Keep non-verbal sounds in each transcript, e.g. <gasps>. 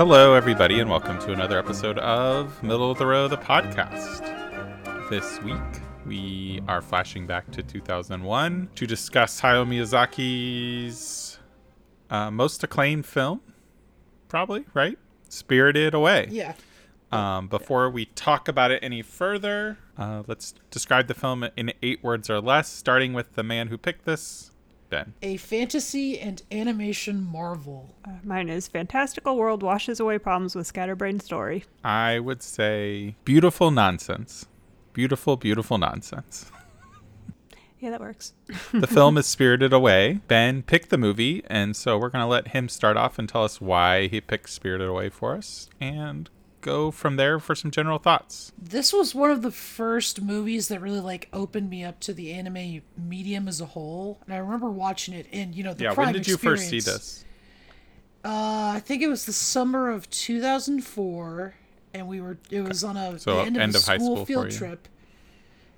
Hello, everybody, and welcome to another episode of Middle of the Row, the podcast. This week, we are flashing back to 2001 to discuss Hayao Miyazaki's uh, most acclaimed film, probably, right? Spirited Away. Yeah. Um, before we talk about it any further, uh, let's describe the film in eight words or less, starting with the man who picked this, Ben. A fantasy and animation marvel. Uh, mine is fantastical world washes away problems with scatterbrain story. I would say beautiful nonsense. Beautiful, beautiful nonsense. Yeah, that works. the <laughs> film is Spirited Away. Ben picked the movie, and so we're going to let him start off and tell us why he picked Spirited Away for us and go from there for some general thoughts. This was one of the first movies that really like opened me up to the anime medium as a whole. And I remember watching it in, you know, the Yeah, Prime when did you first see this? Uh, I think it was the summer of 2004 and we were it was on a So, the end of end of high school school field trip.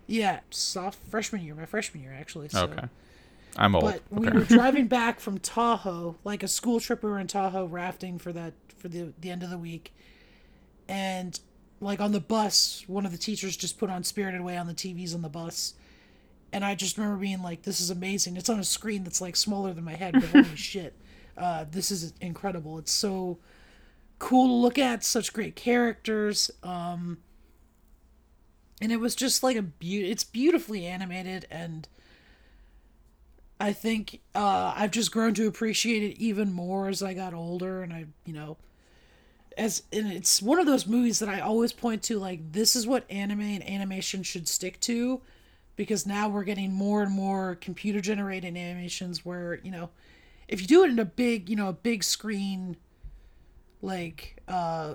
Yeah, soft freshman year, my freshman year actually. So. Okay. I'm old. But we were driving <laughs> back from Tahoe, like a school trip. We were in Tahoe rafting for that for the the end of the week, and like on the bus, one of the teachers just put on Spirited Away on the TVs on the bus, and I just remember being like, "This is amazing." It's on a screen that's like smaller than my head, but holy <laughs> shit, uh, this is incredible. It's so cool to look at, such great characters. Um, and it was just like a beaut. It's beautifully animated and. I think uh, I've just grown to appreciate it even more as I got older, and I, you know, as and it's one of those movies that I always point to, like this is what anime and animation should stick to, because now we're getting more and more computer generated animations where you know, if you do it in a big, you know, a big screen, like uh,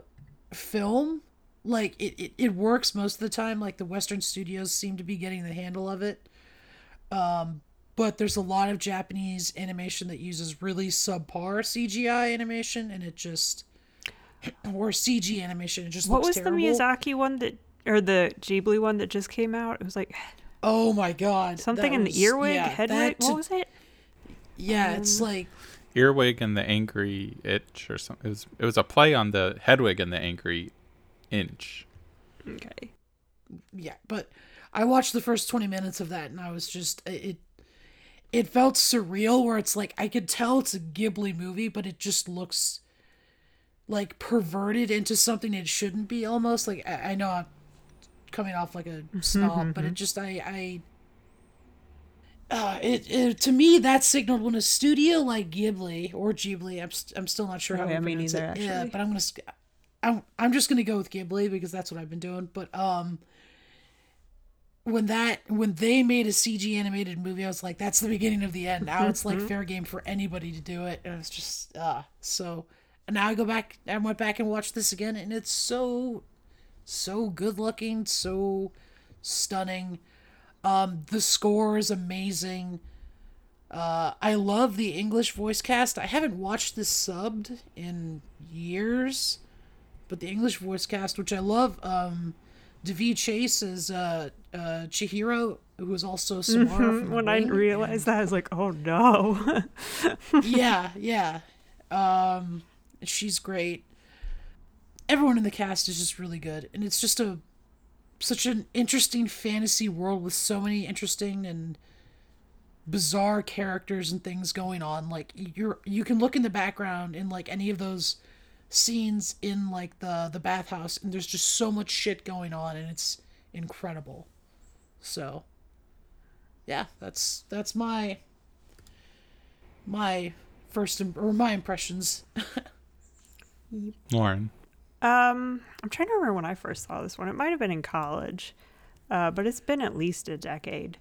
film, like it, it it works most of the time. Like the Western studios seem to be getting the handle of it Um but there's a lot of Japanese animation that uses really subpar CGI animation, and it just or CG animation. It just What looks was terrible. the Miyazaki one that, or the Ghibli one that just came out? It was like Oh my god! something in was- the earwig, yeah, headwig. that What was it? Yeah, um, it's like Earwig and the Angry Itch or something. It was, it was a play on the Hedwig and the Angry Inch. Okay. yeah, but I watched the first twenty minutes of that, and I was just it. It felt surreal, where it's like I could tell it's a Ghibli movie, but it just looks like perverted into something it shouldn't be. Almost like I, I know I'm coming off like a snob, but it just I I. Uh, it, it to me that signaled when a studio like Ghibli or Ghibli, I'm st- I'm still not sure Oh, how yeah, to me pronounce neither, it. Yeah, actually. but I'm gonna I'm I'm just gonna go with Ghibli because that's what I've been doing. But um, when that when they made a CG animated movie, I was like, that's the beginning of the end. Now it's like fair game for anybody to do it, and it's just uh so. And now I go back, I went back and watched this again, and it's so, so good looking, so stunning. Um, the score is amazing. Uh, I love the English voice cast. I haven't watched this subbed in years, but the English voice cast, which I love, um, Daveigh Chase is uh, uh, Chihiro, who is also Samara. from The <laughs> When I realized that, I was like, oh no. <laughs> yeah, yeah. Um, she's great. Everyone in the cast is just really good, and it's just a such an interesting fantasy world with so many interesting and bizarre characters and things going on. Like you're you can look in the background in like any of those scenes in like the the bathhouse, and there's just so much shit going on, and it's incredible. So, yeah, that's that's my my first im- or my impressions. <laughs> Lauren. Um, I'm trying to remember when I first saw this one. It might have been in college, uh, but it's been at least a decade.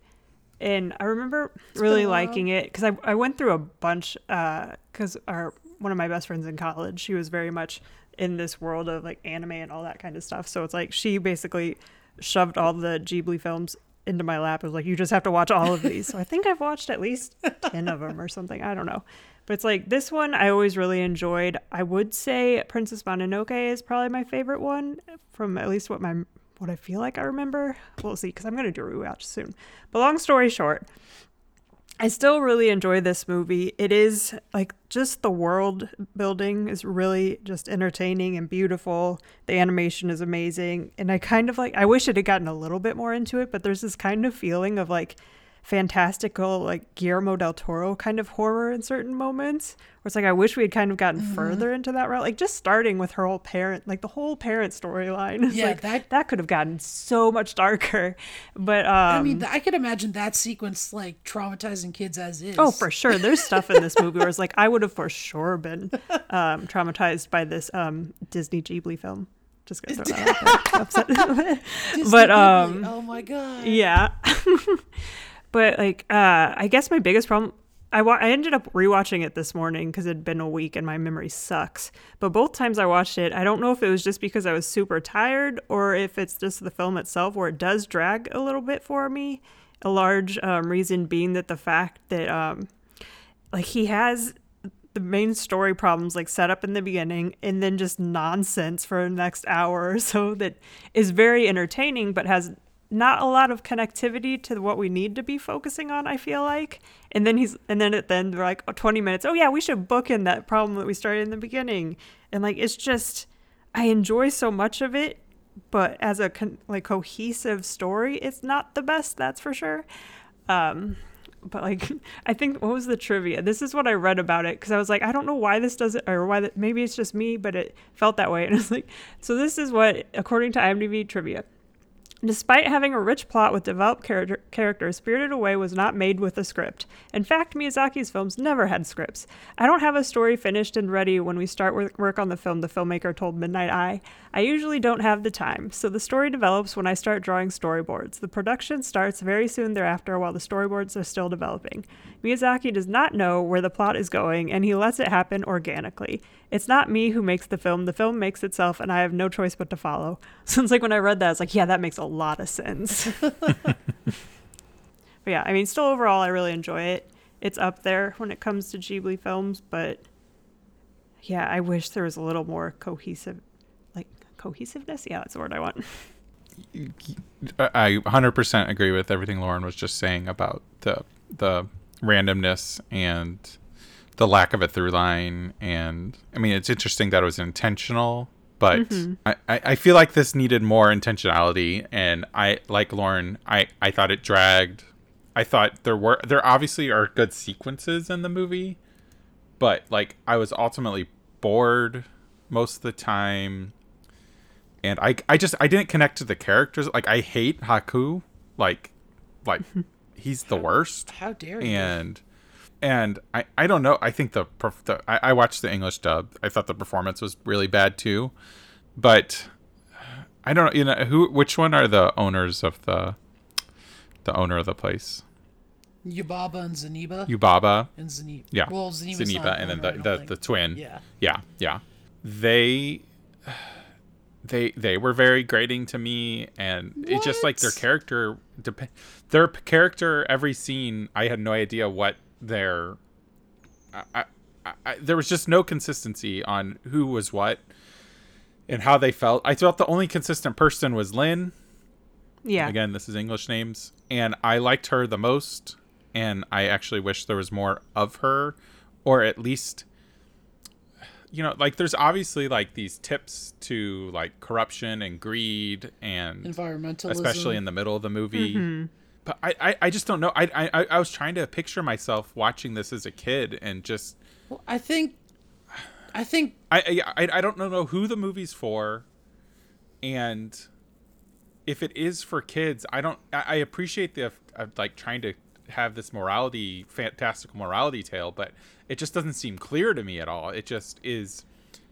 And I remember really liking it because I, I went through a bunch because our one of my best friends in college, she was very much in this world of like anime and all that kind of stuff. So it's like she basically shoved all the Ghibli films into my lap. It was like, you just have to watch all of these. so I think I've watched at least 10 of them or something. I don't know. But it's like this one I always really enjoyed. I would say Princess Mononoke is probably my favorite one from at least what my what I feel like I remember. We'll see because I'm going to do a rewatch soon. But long story short, I still really enjoy this movie. It is like just the world building is really just entertaining and beautiful. The animation is amazing. And I kind of like, I wish it had gotten a little bit more into it, but there's this kind of feeling of like fantastical, like Guillermo del Toro kind of horror in certain moments. Where it's like, I wish we had kind of gotten Mm-hmm. further into that route. Like just starting with her whole parent, like the whole parent storyline. <laughs> Yeah, like, that- that could have gotten so much darker. But, um, I mean, I could imagine that sequence like traumatizing kids as is. Oh, for sure. There's stuff in this <laughs> movie where it's like I would have for sure been um, traumatized by this um, Disney Ghibli film. Just gonna throw that out there. <laughs> But, um, oh my god. yeah. But like, uh, I guess my biggest problem. I, wa- I ended up rewatching it this morning because it'd been a week and my memory sucks. But both times I watched it, I don't know if it was just because I was super tired or if it's just the film itself where it does drag a little bit for me. A large um, reason being that the fact that um, like he has the main story problems like set up in the beginning and then just nonsense for the next hour or so that is very entertaining but has not a lot of connectivity to what we need to be focusing on i feel like. And then he's and then at the end we're like oh, 20 minutes oh yeah we should book in that problem that we started in the beginning. And like it's just i enjoy so much of it but as a con- like cohesive story it's not the best that's for sure. Um but like <laughs> i think what was the trivia? This is what i read about it because i was like i don't know why this doesn't or why that maybe it's just me but it felt that way. <laughs> And it's like so this is what according to imdb trivia Despite having a rich plot with developed character- characters, Spirited Away was not made with a script. In fact, Miyazaki's films never had scripts. I don't have a story finished and ready when we start work on the film, the filmmaker told Midnight Eye. I usually don't have the time, so the story develops when I start drawing storyboards. The production starts very soon thereafter while the storyboards are still developing. Miyazaki does not know where the plot is going, and he lets it happen organically. It's not me who makes the film, the film makes itself, and I have no choice but to follow. <laughs> It's like when I read that, I was like, yeah, that makes a lot of sense. <laughs> but yeah, I mean, still overall, I really enjoy it. It's up there when it comes to Ghibli films, but yeah, I wish there was a little more cohesive, like cohesiveness. Yeah, that's the word I want. I 100% agree with everything Lauren was just saying about the the randomness and the lack of a through line. And I mean, it's interesting that it was intentional, but mm-hmm. I, I I feel like this needed more intentionality. And I, like Lauren, I, I thought it dragged. I thought there were, there obviously are good sequences in the movie, but like I was ultimately bored most of the time and I I just I didn't connect to the characters. Like I hate Haku. Like like <laughs> he's the worst. How dare you? And and I I don't know. I think the, the I, I watched the English dub. I thought the performance was really bad too. But I don't know. You know who? Which one are the owners of the the owner of the place? Yubaba and Zeniba. Yubaba. and Zeniba. Yeah. Well, Zeniba's Zeniba, and then the the, think. the twin. Yeah. yeah yeah they they they were very grating to me and it's just like their character dep- their character every scene i had no idea what their I, I, I, there was just no consistency on who was what and how they felt. I felt the only consistent person was lin. Yeah. again this is english names. And i liked her the most and i actually wish there was more of her or at least you know like there's obviously like these tips to like corruption and greed and Environmentalism. especially in the middle of the movie mm-hmm. But I, I i just don't know I, I i was trying to picture myself watching this as a kid and just Well, I think. I think I, I I don't know who the movie's for, and if it is for kids, I don't. I, I appreciate the uh, like trying to have this morality, fantastical morality tale, but it just doesn't seem clear to me at all. It just is.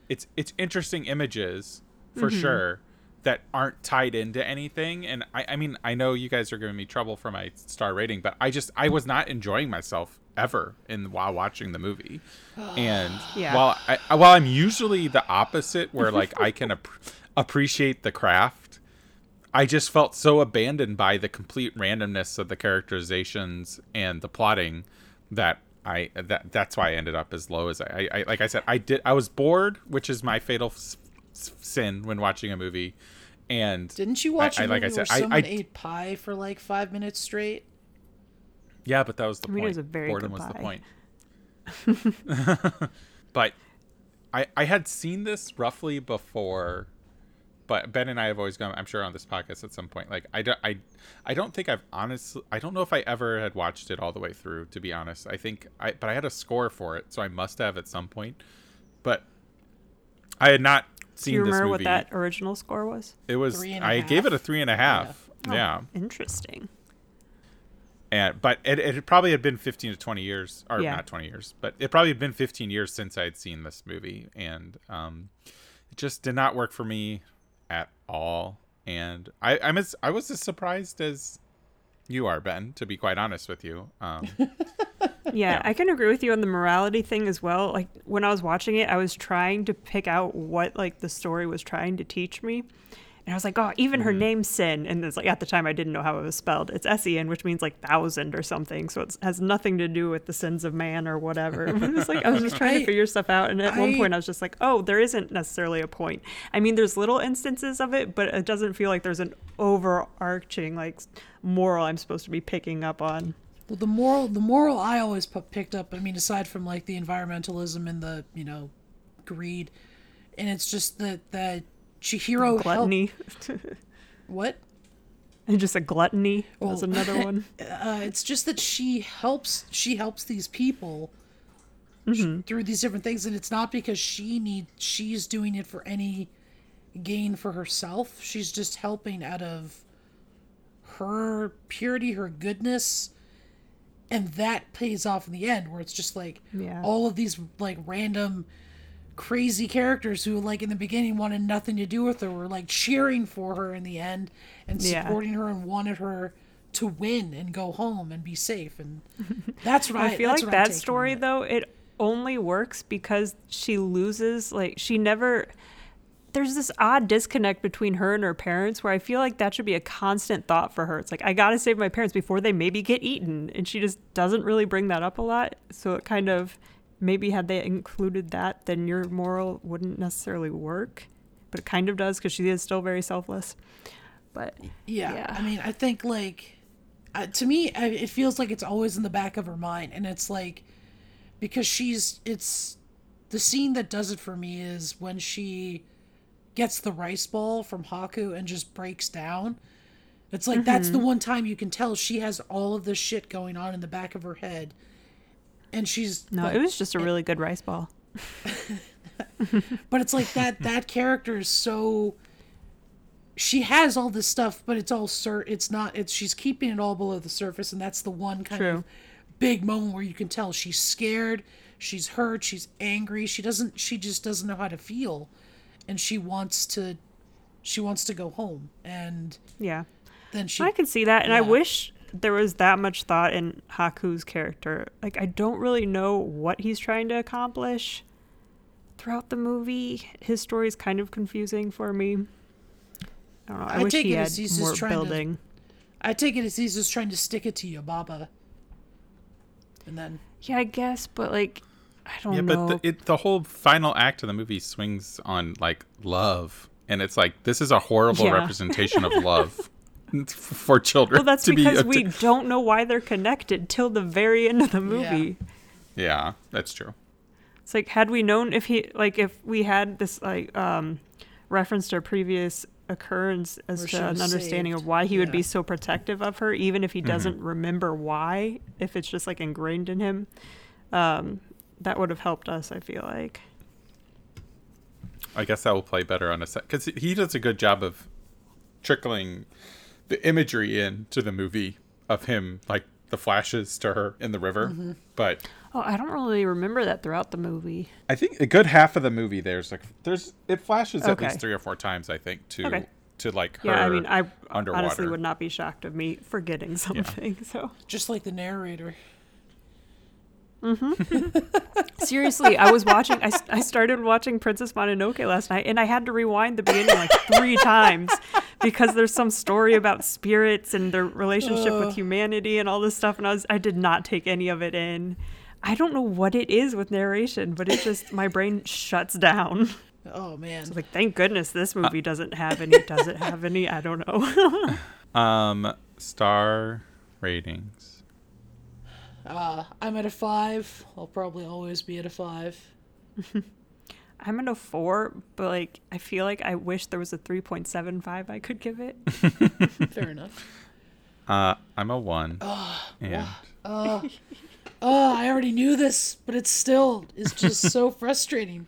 It's it's interesting images for sure that aren't tied into anything, and I I mean I know you guys are giving me trouble for my star rating, but I just I was not enjoying myself ever in while watching the movie, <sighs> and Yeah. while I while I'm usually the opposite, where like I can <laughs> ap- appreciate the craft, I just felt so abandoned by the complete randomness of the characterizations and the plotting that I that that's why I ended up as low as I, I, I like I said I did I was bored, which is my fatal sin when watching a movie, and didn't you watch I- a I- like I said, where I- someone I- ate pie for like five minutes straight? Yeah, but that was the I mean, it point. was a very Boredom good was the point. <laughs> <laughs> but I I had seen this roughly before, but Ben and I have always gone. I'm sure on this podcast at some point. Like I don't I I don't think I've honestly I don't know if I ever had watched it all the way through. To be honest, I think I but I had a score for it, so I must have at some point. But I had not Do seen you this remember movie. what that original score was? It was Three and a I gave it a half? three and a half. Oh, Yeah. Interesting. and but it, it probably had been 15 to 20 years or Yeah. not 20 years but it probably had been 15 years since I'd seen this movie and um it just did not work for me at all and i i'm as i was as surprised as you are ben to be quite honest with you um <laughs> Yeah, I can agree with you on the morality thing as well. Like when I was watching it, I was trying to pick out what like the story was trying to teach me. And I was like, oh, even her mm-hmm. name's Sin. And it's like at the time I didn't know how it was spelled. It's S E N, which means like thousand or something. So it has nothing to do with the sins of man or whatever. <laughs> But it was like I was just trying I- to figure stuff out. And at one point I was just like, oh, there isn't necessarily a point. I mean, there's little instances of it, but it doesn't feel like there's an overarching like moral I'm supposed to be picking up on. Well, the moral, the moral I always pu- picked up. I mean, aside from like the environmentalism and the you know, greed, and it's just that that Chihiro. Gluttony. <laughs> What? And just a gluttony. Well- another one. <laughs> Uh, it's just that she helps. She helps these people sh- through these different things, and it's not because she need. She's doing it for any gain for herself. She's just helping out of her purity, her goodness, and that pays off in the end. Where it's just like Yeah. all of these like random crazy characters who like in the beginning wanted nothing to do with her were like cheering for her in the end and Yeah. supporting her and wanted her to win and go home and be safe and <laughs> that's what I, I feel like that story it. though, it only works because she loses like she never there's this odd disconnect between her and her parents where I feel like that should be a constant thought for her. It's like I got to save my parents before they maybe get eaten and she just doesn't really bring that up a lot. So it kind of maybe had they included that then your moral wouldn't necessarily work, but it kind of does cuz she is still very selfless. But yeah, yeah. I mean I think like uh, to me I, it feels like it's always in the back of her mind and it's like because she's it's the scene that does it for me is when she gets the rice ball from Haku and just breaks down. It's like that's Mm-hmm. the one time you can tell she has all of this shit going on in the back of her head. And she's no, like- it was just a eh really good rice ball. <laughs> but it's like that <laughs> that character is so she has all this stuff but it's all sur it's not it's she's keeping it all below the surface and that's the one kind True. of big moment where you can tell she's scared she's hurt she's angry she doesn't she just doesn't know how to feel and she wants to she wants to go home and Yeah. then she I can see that, and I wish there was that much thought in Haku's character. Like, I don't really know what he's trying to accomplish throughout the movie. His story is kind of confusing for me. I don't know. I, I wish take he it had as he's just more trying to- building. i take it as he's just trying to stick it to Yubaba and then Yeah, I guess, but like, I don't know. yeah know. but the, it, the whole final act of the movie swings on like love and it's like this is a horrible Yeah. representation of love <laughs> <laughs> for children well, that's to because be we don't know why they're connected till the very end of the movie. yeah that's true It's like had we known if he like if we had this like um reference to a previous occurrence as Where to an understanding saved. of why he would be so protective of her, even if he doesn't remember why, if it's just like ingrained in him, um, that would have helped us. I feel like. I guess that will play better on a set because he does a good job of trickling the imagery in to the movie of him, like the flashes to her in the river. Mm-hmm. But Oh, I don't really remember that throughout the movie. I think a good half of the movie there's like there's it flashes at least three or four times. I think to Okay. to like her. Yeah, I mean, I underwater. honestly would not be shocked of me forgetting <laughs> something. So just like the narrator seriously, I was watching. I, I started watching Princess Mononoke last night, and I had to rewind the beginning like three times because there's some story about spirits and their relationship with humanity and all this stuff, and I was I did not take any of it in. I don't know what it is with narration, but it just my brain shuts down. oh man It's like, thank goodness this movie doesn't have any. Does it have any? I don't know. <laughs> Um, star ratings. Uh, I'm at a five. I'll probably always be at a five. <laughs> I'm at a four, but like I feel like I wish there was a three point seven five I could give it. <laughs> Fair enough. Uh, I'm a one. and Oh, I already knew this, but it still is just so <laughs> frustrating.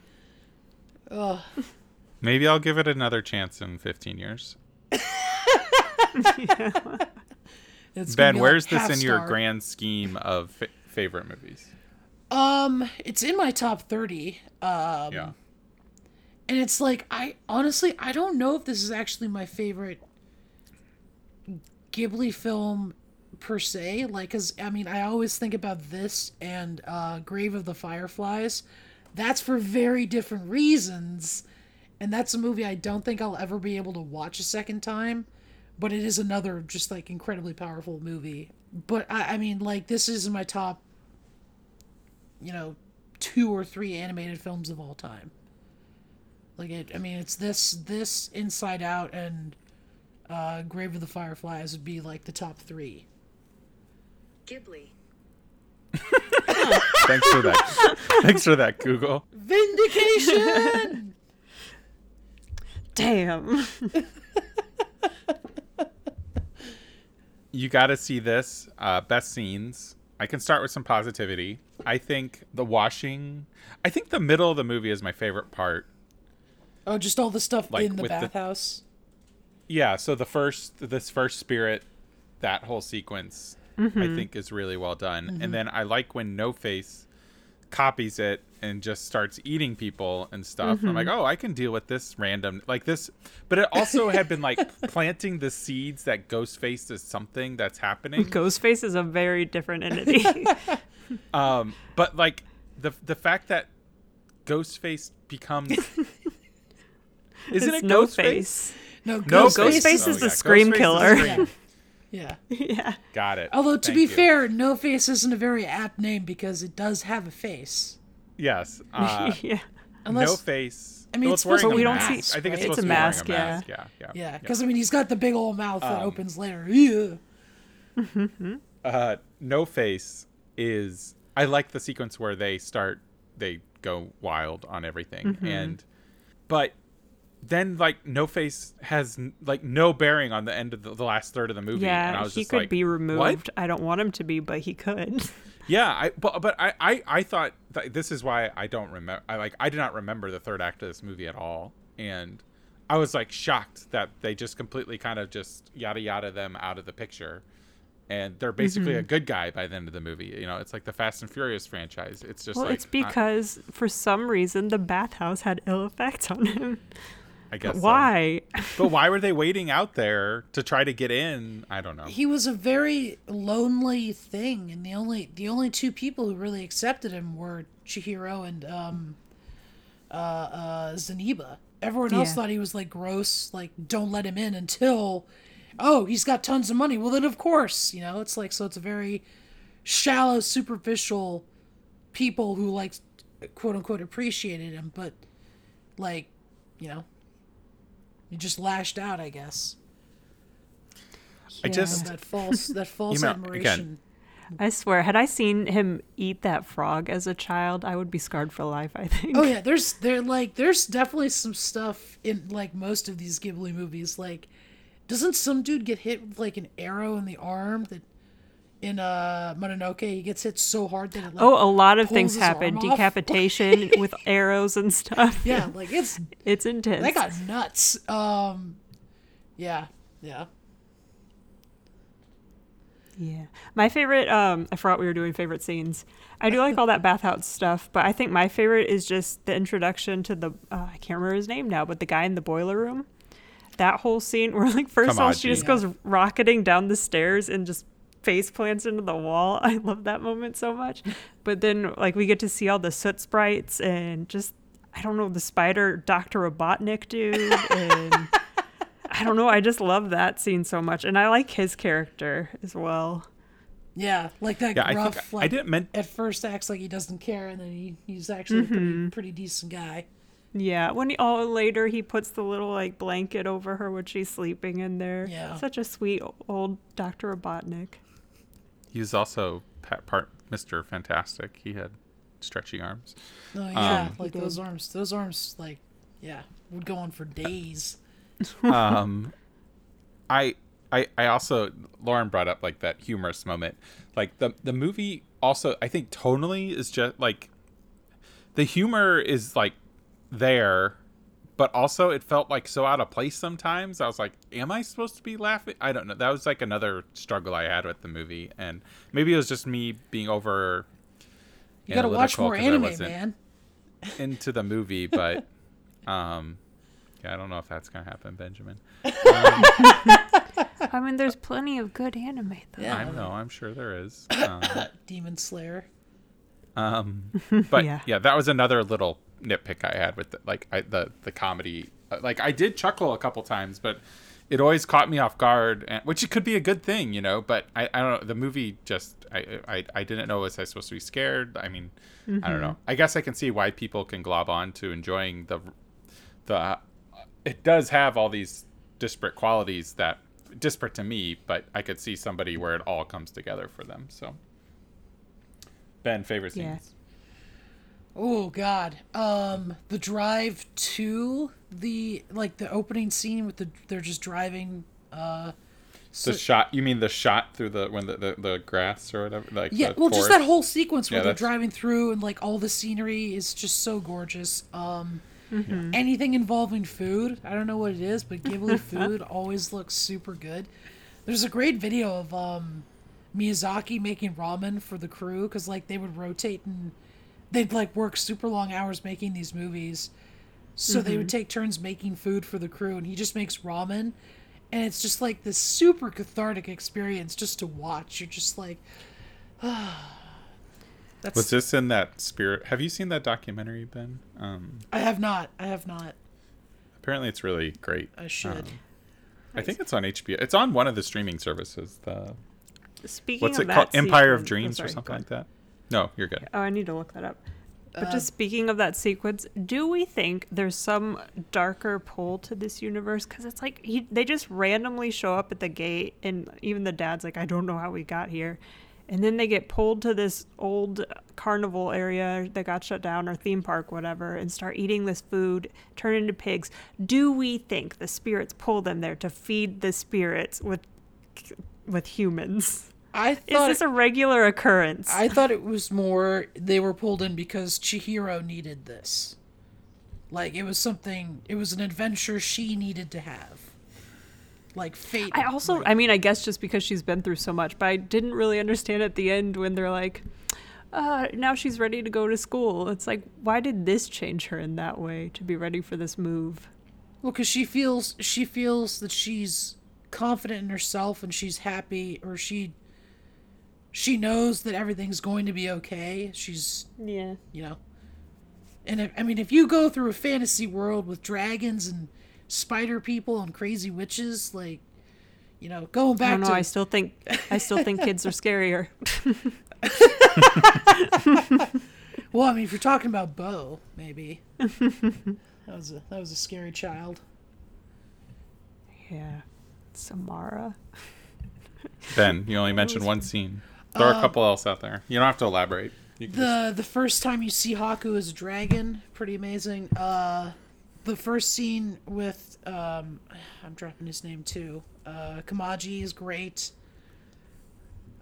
Oh, maybe I'll give it another chance in 15 years. It's Ben, be where's like this in your grand scheme of fa- favorite movies? Um, it's in my top thirty. Um, yeah. and it's like I honestly I don't know if this is actually my favorite Ghibli film per se. Like, cause I mean I always think about this and uh, Grave of the Fireflies. That's for very different reasons, and that's a movie I don't think I'll ever be able to watch a second time. But it is another just like incredibly powerful movie. But I, I mean, like this is my top, you know, two or three animated films of all time. Like it, I mean, it's this, this, Inside Out, and uh, Grave of the Fireflies would be like the top three. Ghibli. <laughs> Thanks for that. Thanks for that, Google. Vindication. <laughs> Damn. <laughs> You got to see this. Uh, best scenes. I can start with some positivity. I think the washing. I think the middle of the movie is my favorite part. oh, just all the stuff Like, in the bathhouse. Yeah. So the first, this first spirit, that whole sequence, I think is really well done. And then I like when No Face copies it and just starts eating people and stuff. I'm like, oh, I can deal with this random like this. But it also had been like <laughs> planting the seeds that Ghostface is something that's happening. Ghostface is a very different entity. <laughs> Um, but like the the fact that Ghostface becomes <laughs> isn't it's it no Ghostface? face. No, No Ghostface. Ghostface Oh, is the yeah, scream Ghostface is killer. scream. Yeah. Yeah. Got it. Although to Thank be you. fair, No Face isn't a very apt name because it does have a face. Yes. <laughs> Uh, yeah. Unless no face. I mean, Well, it's wearing supposed a to be mask. mask, I think it's right? supposed It's a to be mask, yeah. mask. Yeah, yeah. yeah, because I mean he's got the big old mouth that Um, opens later. Yeah. <laughs> uh, no face is i like the sequence where they start they go wild on everything Mm-hmm. and but then like no face has like no bearing on the end of the, the last third of the movie and i Yeah, was he just could like be "What?" removed. I don't want him to be, but he could. <laughs> yeah i but, but I, I i thought that this is why i don't remember i like i did not remember the third act of this movie at all and i was like shocked that they just completely kind of just yada yada them out of the picture and they're basically Mm-hmm. a good guy by the end of the movie you know it's like the fast and furious franchise it's just well, like it's I- because for some reason the bathhouse had ill effects on him. I, guess so. Why? but why were they waiting out there to try to get in i don't know He was a very lonely thing, and the only the only two people who really accepted him were Chihiro and um, uh, uh, Zeniba. Everyone else Yeah. thought he was like gross, like don't let him in until, oh, he's got tons of money. Well, then of course, you know, it's like so. It's a very shallow, superficial people who like quote unquote appreciated him, but like, you know, he just lashed out, I guess. I Yeah. just That false, that <laughs> false know, admiration. again, I swear, had I seen him eat that frog as a child, I would be scarred for life. I think. Oh yeah, there's there like there's definitely some stuff in like most of these Ghibli movies. Like, doesn't some dude get hit with like an arrow in the arm that in uh Mononoke he gets hit so hard that it like Oh, a lot of things happen. Decapitation <laughs> with arrows and stuff. yeah, like it's <laughs> It's intense. that got nuts. Um, yeah, yeah. Yeah. My favorite, um, I forgot we were doing favorite scenes. I do like all that bathhouse stuff, but I think my favorite is just the introduction to the, uh, I can't remember his name now, but the guy in the boiler room. That whole scene where, like, first of all, she Kamaji. just goes rocketing down the stairs and just face plants into the wall. <laughs> I love that moment so much. But then, like, we get to see all the soot sprites and just, I don't know, the spider Dr. Robotnik dude. And <laughs> I don't know. I just love that scene so much. And I like his character as well. Yeah, like that yeah i rough. think like, i didn't meant At first, acts like he doesn't care, and then he, he's actually a Mm-hmm. pretty, pretty decent guy. Yeah, when he, oh later he puts the little like blanket over her when she's sleeping in there. Yeah. such a sweet old Doctor Robotnik. He was also pa- part Mr. Fantastic. He had stretchy arms. Oh yeah, Um, like those arms. Those arms, like, yeah, would go on for days. <laughs> um i i i also lauren brought up like that humorous moment like the the movie also i think tonally is just like the humor is like there but also it felt like so out of place sometimes i was like am i supposed to be laughing i don't know that was like another struggle i had with the movie and maybe it was just me being over You gotta watch analytical more 'cause I anime, man. <laughs> into the movie but <laughs> um yeah i don't know if that's gonna happen benjamin I mean, there's plenty of good anime though. Yeah. I know. I'm sure there is. <coughs> Um, Demon Slayer. um, but <laughs> Yeah. yeah. that was another little nitpick I had with the, like I, the the comedy. Uh, Like I did chuckle a couple times, but it always caught me off guard, and, which it could be a good thing, you know. But I, I don't know. The movie just I, I I didn't know was I supposed to be scared. I mean, I don't know. I guess I can see why people can glob on to enjoying the the. It does have all these disparate qualities that disparate to me, but I could see somebody where it all comes together for them. So, Ben, favorite Yeah. Scenes. Oh God. Um, the drive to the like the opening scene with the they're just driving. Uh, so, The shot. You mean the shot through the when the the, the grass or whatever? Like yeah. the Well, just that whole sequence where Yeah, they're that's- driving through and like all the scenery is just so gorgeous. Um, Mm-hmm. anything involving food, I don't know what it is, but Ghibli <laughs> food always looks super good. There's a great video of um, Miyazaki making ramen for the crew because like they would rotate and they'd like work super long hours making these movies. So they would take turns making food for the crew, and he just makes ramen, and it's just like this super cathartic experience just to watch. You're just like, <sighs> that's. Was this in that spirit? Have you seen that documentary, Ben? Um, I have not. I have not. apparently, it's really great. I should. Um, I think it's on HBO. It's on one of the streaming services. The Speaking what's of it that called? Empire of sequence- oh, Dreams sorry, or something like that. No, you're good. Oh, I need to look that up. But Uh, just speaking of that sequence, do we think there's some darker pull to this universe? Because it's like he, they just randomly show up at the gate, and even the dad's like, "I don't know how we got here," and then they get pulled to this old carnival area that got shut down or theme park, whatever, and start eating this food, turn into pigs. Do we think the spirits pull them there to feed the spirits with with humans? I Is thought this a regular occurrence? I thought it was more they were pulled in because Chihiro needed this. Like it was something. It was an adventure she needed to have. Like fate. I also, like- I mean, I guess just because she's been through so much, but I didn't really understand at the end when they're like, uh, now she's ready to go to school. It's like, why did this change her in that way to be ready for this move? Well, because she feels she feels that she's confident in herself and she's happy, or she she knows that everything's going to be okay. She's Yeah. you know, and if, I mean, if you go through a fantasy world with dragons and spider people and crazy witches, like you know, going I back don't know. to I still think, I still think kids are scarier. <laughs> well, I mean, if you're talking about Bo, maybe that was a that was a scary child. yeah. Samara. Ben, you only mentioned one scene. Throw a couple else out there. You don't have to elaborate. You can just- The the first time you see Haku as a dragon, pretty amazing. Uh, the first scene with um, I'm dropping his name too. Uh, Kamaji is great.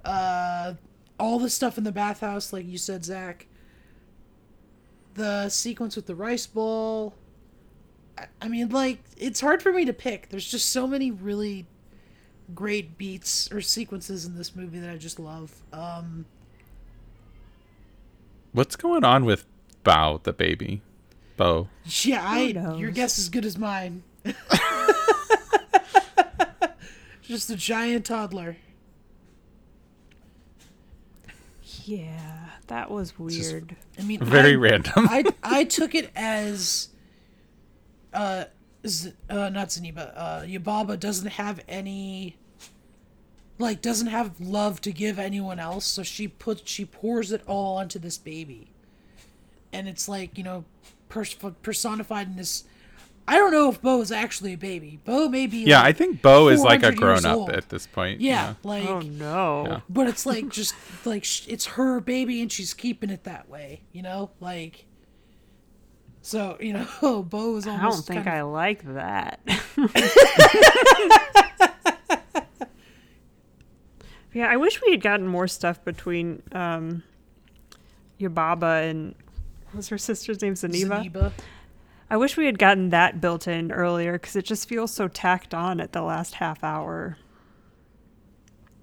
Uh, all the stuff in the bathhouse, like you said, Zach. The sequence with the rice bowl. I, I mean, like it's hard for me to pick. There's just so many really great beats or sequences in this movie that I just love. Um, What's going on with Bao, the baby? Bo. Yeah, I. knows? Your guess is good as mine. <laughs> Just a giant toddler. Yeah, that was just- weird. I mean, Very I, random. I I <laughs> took it as, uh, Z, uh not Zeniba. Uh, Yababa doesn't have any. Like doesn't have love to give anyone else, so she puts she pours it all onto this baby, and it's like you know, pers- personified in this I don't know if Bo is actually a baby. Bo may be. Yeah, I think Bo is like a grown up old. at this point. Yeah, like, Oh no. Yeah. but it's like just like sh- it's her baby and she's keeping it that way. You know, like. So you know, <laughs> Bo is I don't think I of, like that. <laughs> yeah, I wish we had gotten more stuff between um, Yababa and what was her sister's name Zeniba. Zeniba. I wish we had gotten that built in earlier because it just feels so tacked on at the last half hour.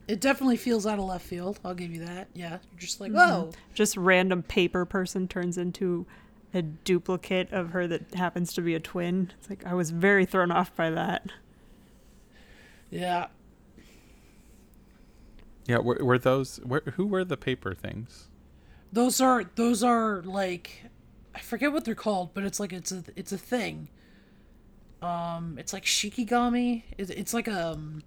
It definitely feels out of left field. I'll give you that. Yeah, you're just Mm-hmm. like, whoa. Just random paper person turns into a duplicate of her that happens to be a twin. It's like I was very thrown off by that. Yeah, Yeah, were, were those were, who were the paper things? those are those are like, I forget what they're called, but it's like it's a it's a thing. Um, it's like shikigami. It's, it's like um.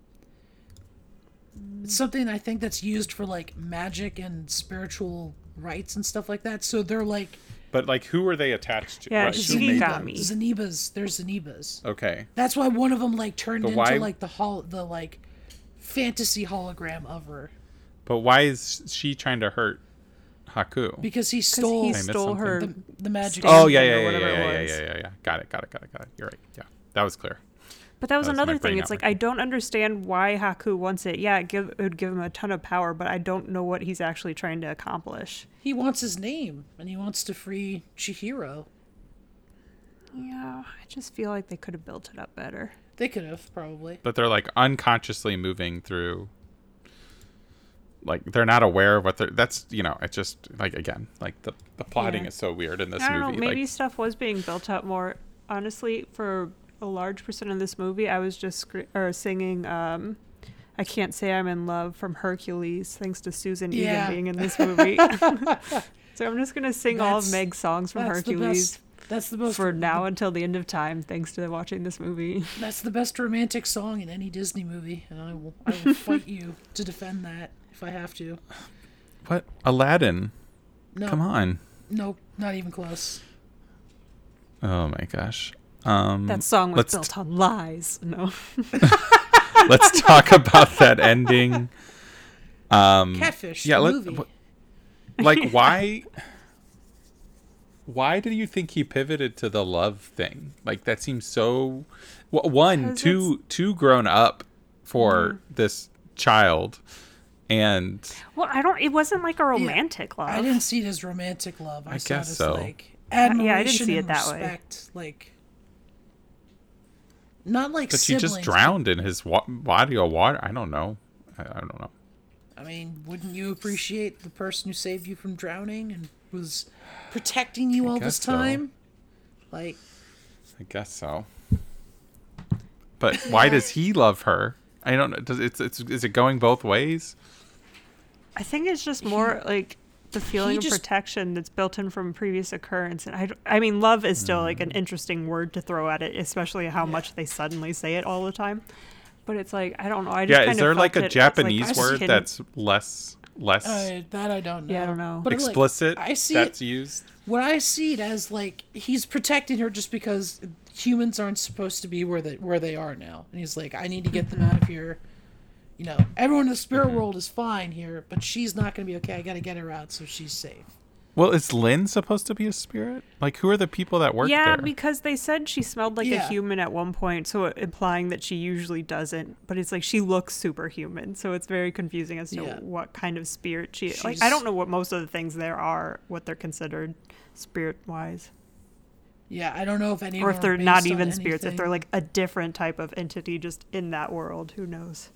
It's something I think that's used for like magic and spiritual rites and stuff like that. So they're like But like, who were they attached to? Yeah, Right, it's who made them? Shikigami. Zenibas. There's Zenibas. Okay, That's why one of them like turned But into why- like the hol- the like fantasy hologram of her but why is she trying to hurt Haku? because he stole he stole her. the, the magic. oh Stand yeah, yeah, yeah, yeah, yeah, yeah, yeah, yeah, yeah. Got it, got it, got it, got it. You're right. Yeah, that was clear. But that was That was my another thing. It's like. I don't understand why Haku wants it. Yeah, it, give, it would give him a ton of power, but I don't know what he's actually trying to accomplish. He wants his name and he wants to free Chihiro. Yeah, I just feel like they could have built it up better. They could have probably. But they're like unconsciously moving through. Like they're not aware of what they're. That's you know. It's just like again, like the the plotting Yeah. is so weird in this I don't movie. know. Maybe like, stuff was being built up more. Honestly, for a large percent of this movie, I was just scre- or singing. Um, I can't say I'm in love from Hercules, thanks to Susan Yeah. Egan being in this movie. <laughs> so I'm just gonna sing all of Meg's songs from That's the Hercules best. That's the most for now until the end of time, thanks to watching this movie. That's the best romantic song in any Disney movie, and I will I will fight you to defend that if I have to. what Aladdin? No, Come on. nope, not even close. Oh my gosh. Um, That song was let's built on lies. No. <laughs> let's talk about that ending. Um, Catfish, yeah, the let- movie. like <laughs> why? Why do you think he pivoted to the love thing? Like that seems so. w- One, 'Cause too, too grown up for this child, and Well, I don't. It wasn't like a romantic love. I didn't see it as romantic love. I, I saw guess it as so. like yeah, I didn't admiration see it and that way. respect, Like, not like but she just drowned in his wa- body of water. I don't know. I, I don't know. I mean, wouldn't you appreciate the person who saved you from drowning and was protecting you all this guess so. time? Like, I guess so. But why does he love her? I don't know. Does it's, it's is it going both ways? I think it's just more like the feeling of protection that's built in from previous occurrence. And I, I mean, love is still like an Mm. interesting word to throw at it, especially how much they suddenly say it all the time. But it's like I don't know. I just Yeah, kind is there like a it Japanese like, word akin- that's less less uh, that I don't know. Yeah, I don't know. But like, explicit I see that's it. used? What I see it as like he's protecting her just because humans aren't supposed to be where they where they are now, and he's like, I need to get them out of here. You know, everyone in the spirit Mm-hmm. world is fine here, but she's not going to be okay. I got to get her out so she's safe. Well, is Lin supposed to be a spirit? Like, who are the people that work Yeah, there? because they said she smelled like Yeah. a human at one point, so implying that she usually doesn't. But it's like she looks superhuman, so it's very confusing as to Yeah. what kind of spirit she is. Like I don't know what most of the things there are, what they're considered spirit wise, Yeah, I don't know if any or if they're not even spirits, if they're like a different type of entity just in that world. Who knows?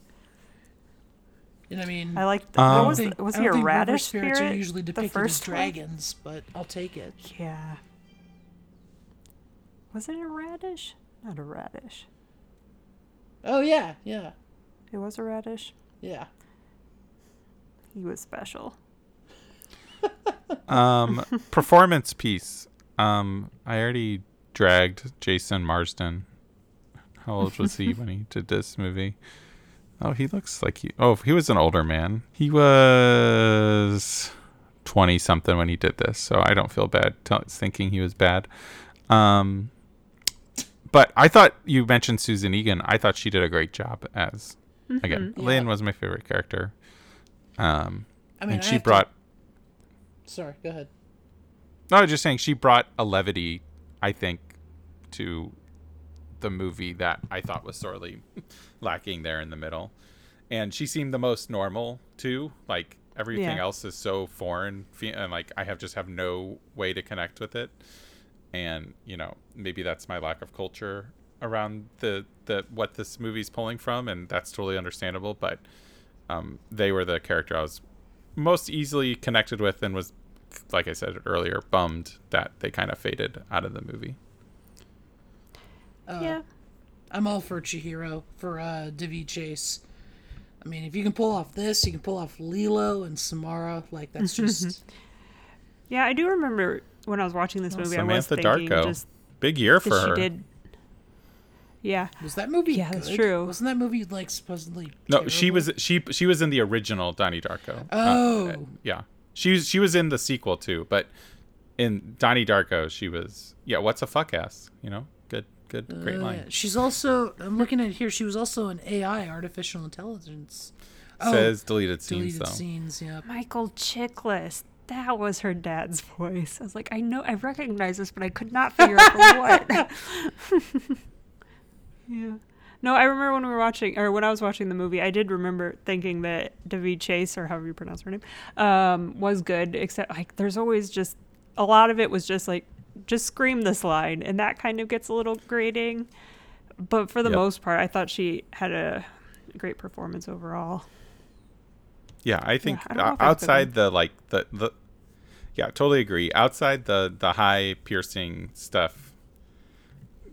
You know what I mean? I like. Um, I was don't think- the, was I he don't a think river radish spirits spirit? are usually the depicted as first one? dragons, but I'll take it. Yeah. Was it a radish? Not a radish. Oh yeah, yeah, It was a radish. yeah. He was special. <laughs> um, performance piece. Um, I already dragged Jason Marsden. How old was he <laughs> when he did this movie? Oh, he looks like he. Oh, he was an older man. He was twenty something when he did this, so I don't feel bad t- thinking he was bad. Um, but I thought you mentioned Susan Egan. I thought she did a great job as again. Yeah. Lin was my favorite character. Um, I mean, and she have to- brought. Sorry, go ahead. No, I was just saying she brought a levity, I think, to the movie that I thought was sorely <laughs> lacking there in the middle. And she seemed the most normal too. Like everything Yeah. else is so foreign, and like I have just have no way to connect with it. And you know, maybe that's my lack of culture around the the what this movie's pulling from, and that's totally understandable. But um, they were the character I was most easily connected with, and was like I said earlier, bummed that they kind of faded out of the movie. Uh, yeah. I'm all for Chihiro for uh, Daveigh Chase. I mean, if you can pull off this, you can pull off Lilo and Samara. Like that's just Yeah, I do remember when I was watching this movie, I was Samantha thinking Darko, just big year for that she her. did. Yeah, was that movie. Yeah, that's true. Wasn't that movie like supposedly? No, she was she she was in the original Donnie Darko. Uh, Oh. yeah, she was she was in the sequel too, but in Donnie Darko, she was yeah. What's a fuck ass? You know, good good great Uh, line. She's also. I'm looking at here. She was also an AI, artificial intelligence. Oh, Says deleted scenes deleted though. scenes. Yeah. Michael Chiklis. That was her dad's voice. I was like, I know, I recognize this, but I could not figure out what. <laughs> <laughs> yeah. No, I remember when we were watching, or when I was watching the movie, I did remember thinking that Daveigh Chase, or however you pronounce her name, um, was good. Except, like, there's always just a lot of it was just like, just scream this line, and that kind of gets a little grating. But for the Yep. most part, I thought she had a great performance overall. Yeah, I think I uh, if I've outside the like the the yeah, totally agree. Outside the the high piercing stuff,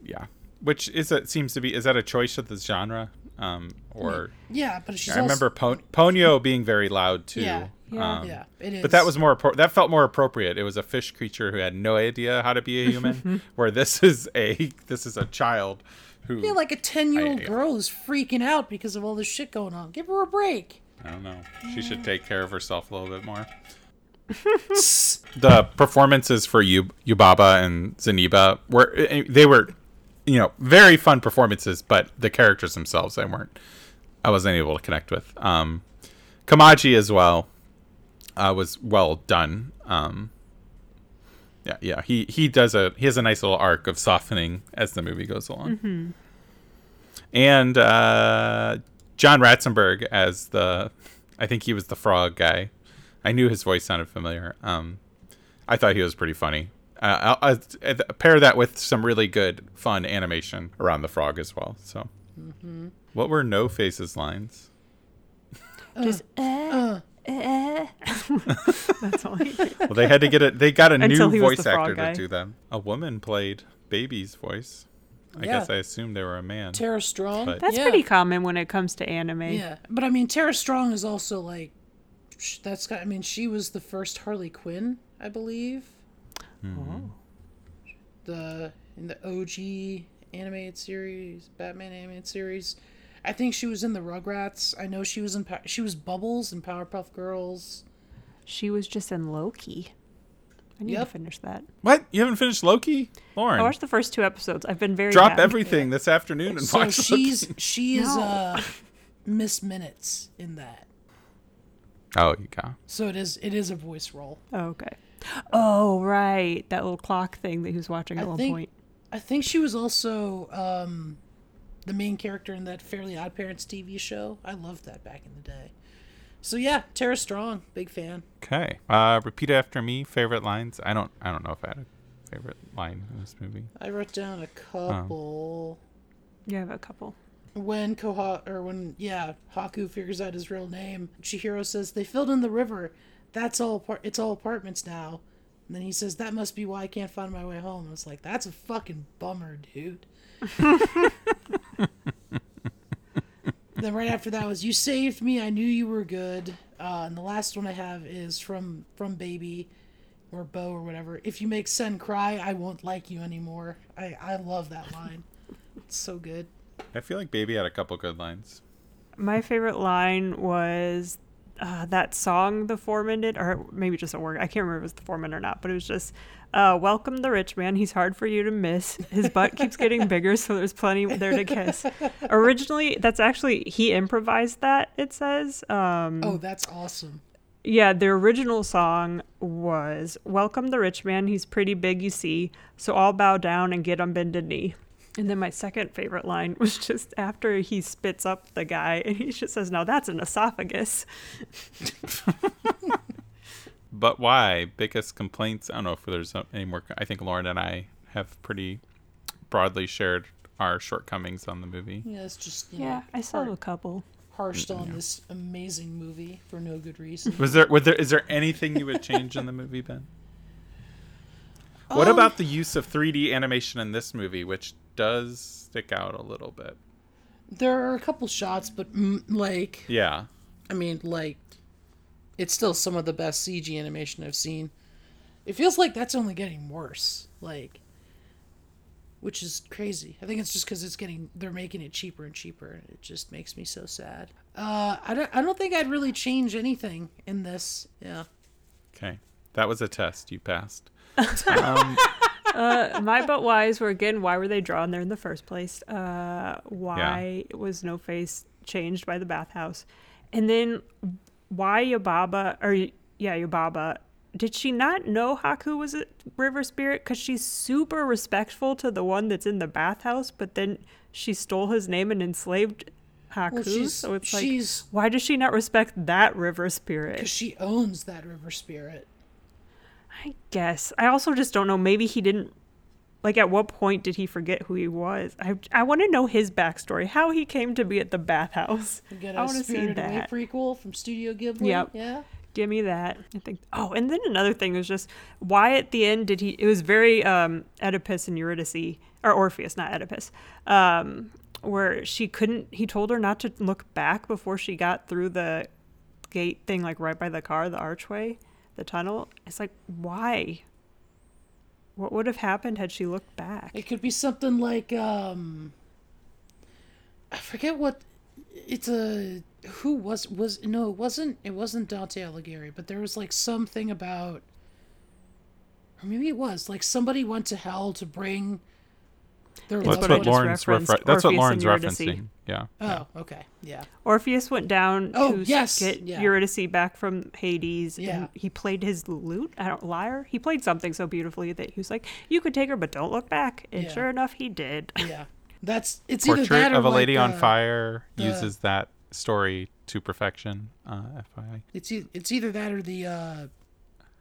yeah, which is it seems to be is that a choice of the genre, um, or Yeah, but she's I remember Pon- Ponyo being very loud too. Yeah, yeah, um, yeah, it is. But that was more appro- that felt more appropriate. It was a fish creature who had no idea how to be a human, <laughs> where this is a this is a child who Yeah, like a ten year old girl is freaking out because of all this shit going on. Give her a break. I don't know. She should take care of herself a little bit more. <laughs> the performances for Yub- Yubaba and Zeniba were eh, they were, you know, very fun performances, but the characters themselves I weren't I wasn't able to connect with. Um, Kamaji as well uh, was well done. Um, yeah, yeah, he he does a he has a nice little arc of softening as the movie goes along. And uh, John Ratzenberg as the, I think he was the frog guy. I knew his voice sounded familiar. Um, I thought he was pretty funny. Uh, I'll, I'll, pair that with some really good, fun animation around the frog as well. So, what were No Faces lines? Just, uh, uh. <laughs> That's all he did. Well, they had to get it. They got a Until new he was voice the frog actor guy. to do them. A woman played Baby's voice. I Yeah. guess I assumed they were a man. Tara Strong. But- That's yeah. pretty common when it comes to anime. Yeah, but I mean, Tara Strong is also like, sh- that's got. I mean, she was the first Harley Quinn, I believe. Mm-hmm. The in the OG animated series, Batman animated series. I think she was in the Rugrats. I know she was in. Pa- she was Bubbles and Powerpuff Girls. She was just in Loki. I need Yep. to finish that. What? You haven't finished Loki, Lauren? I watched the first two episodes. I've been very Drop bad. everything this afternoon and So watch she's Loki. she is No. uh <laughs> Miss Minutes in that. Oh, you got. So it is it is a voice role. Oh, okay. Oh, right. That little clock thing that he was watching at I one think- point. I think she was also um, the main character in that Fairly Odd Parents TV show. I loved that back in the day. So yeah, Tara Strong, big fan. Okay. Uh, repeat after me. Favorite lines. I don't. I don't know if I had a favorite line in this movie. I wrote down a couple. You have a couple. When Koha or when yeah Haku figures out his real name, Chihiro says they filled in the river. That's all. Par- it's all apartments now. And then he says that must be why I can't find my way home. I was like, that's a fucking bummer, dude. <laughs> then right after that was you saved me. I knew you were good. Uh, and the last one I have is from from Baby or Bo or whatever. If you make Sen cry, I won't like you anymore. I I love that line. It's so good. I feel like Baby had a couple good lines. My favorite line was uh, that song the foreman did, or maybe just a word. I can't remember if it was the foreman or not, but it was just, uh, "Welcome the rich man. He's hard for you to miss. His butt keeps getting <laughs> bigger, so there's plenty there to kiss." Originally, that's actually he improvised that. It says. Um, Oh, that's awesome. yeah, the original song was "Welcome the rich man. He's pretty big, you see. So I'll bow down and get on bended knee." And then my second favorite line <laughs> was just after he spits up the guy, and he just says, "Now that's an esophagus." <laughs> But why? Biggest complaints? I don't know if there's any more. I think Lauren and I have pretty broadly shared our shortcomings on the movie. Yeah, it's just you Yeah, know, I saw har- a couple. harshed on this amazing movie for no good reason. Was there? Was there? Is there anything you would change in the <laughs> movie, Ben? What Um, about the use of 3D animation in this movie, which does stick out a little bit? There are a couple shots, but mm, like, Yeah. I mean, like, it's still some of the best CG animation I've seen. It feels like that's only getting worse, like, which is crazy. I think it's just because it's getting they're making it cheaper and cheaper. It just makes me so sad. Uh, I don't I don't think I'd really change anything in this. Yeah. Okay. That was a test. You passed. <laughs> um, Uh, my but whys were again, why were they drawn there in the first place? Uh, why was no face changed by the bathhouse? And then why Yababa, or yeah, Yababa, did she not know Haku was a river spirit? Because she's super respectful to the one that's in the bathhouse, but then she stole his name and enslaved Haku. Well, so it's like, why does she not respect that river spirit? because she owns that river spirit. I guess. I also just don't know. Maybe he didn't. Like, at what point did he forget who he was? I, I want to know his backstory, how he came to be at the bathhouse. I want to see that. prequel from Studio Ghibli. Yep. Yeah. Give me that. I think. Oh, and then another thing was just why at the end did he? It was very um, Oedipus and Eurydice, or Orpheus, not Oedipus, um, where she couldn't. He told her not to look back before she got through the gate thing, like right by the car, the archway, the tunnel. It's like why? What would have happened had she looked back? It could be something like um I forget what it's a who was was no, it wasn't it wasn't Dante Alighieri, but there was like something about or maybe it was like somebody went to hell to bring their It's that's what what Lauren's referenced, refer- That's what Lauren's referencing. Yeah. Oh, okay. Yeah. Orpheus went down Oh, to yes, get yeah. Eurydice back from Hades. Yeah. And he played his lute, I don't lyre. He played something so beautifully that he was like, "You could take her, but don't look back." And Yeah. sure enough, he did. Yeah. That's it's either Portrait that or of a like Lady on Fire the- uses that story to perfection. Uh, FYI. It's e- it's either that or the uh